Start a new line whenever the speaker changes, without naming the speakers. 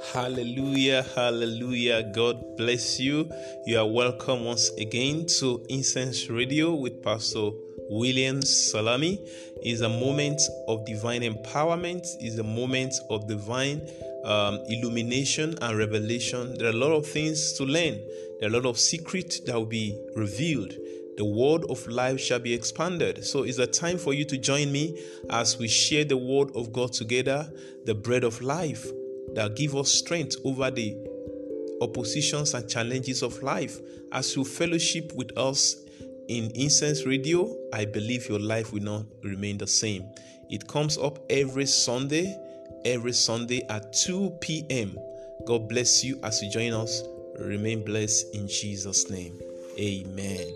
Hallelujah, hallelujah. God bless you. You are welcome once again to Incense Radio with Pastor Williams Abdulsalam. Is a moment of divine empowerment, is a moment of divine um, illumination and revelation. There are a lot of things to learn, there are a lot of secrets that will be revealed the word of life shall be expanded. So it's a time for you to join me as we share the word of God together, the bread of life that give us strength over the oppositions and challenges of life. As you fellowship with us in Incense Radio, I believe your life will not remain the same. It comes up every Sunday, every Sunday at 2 p.m. God bless you as you join us. Remain blessed in Jesus' name. Amen.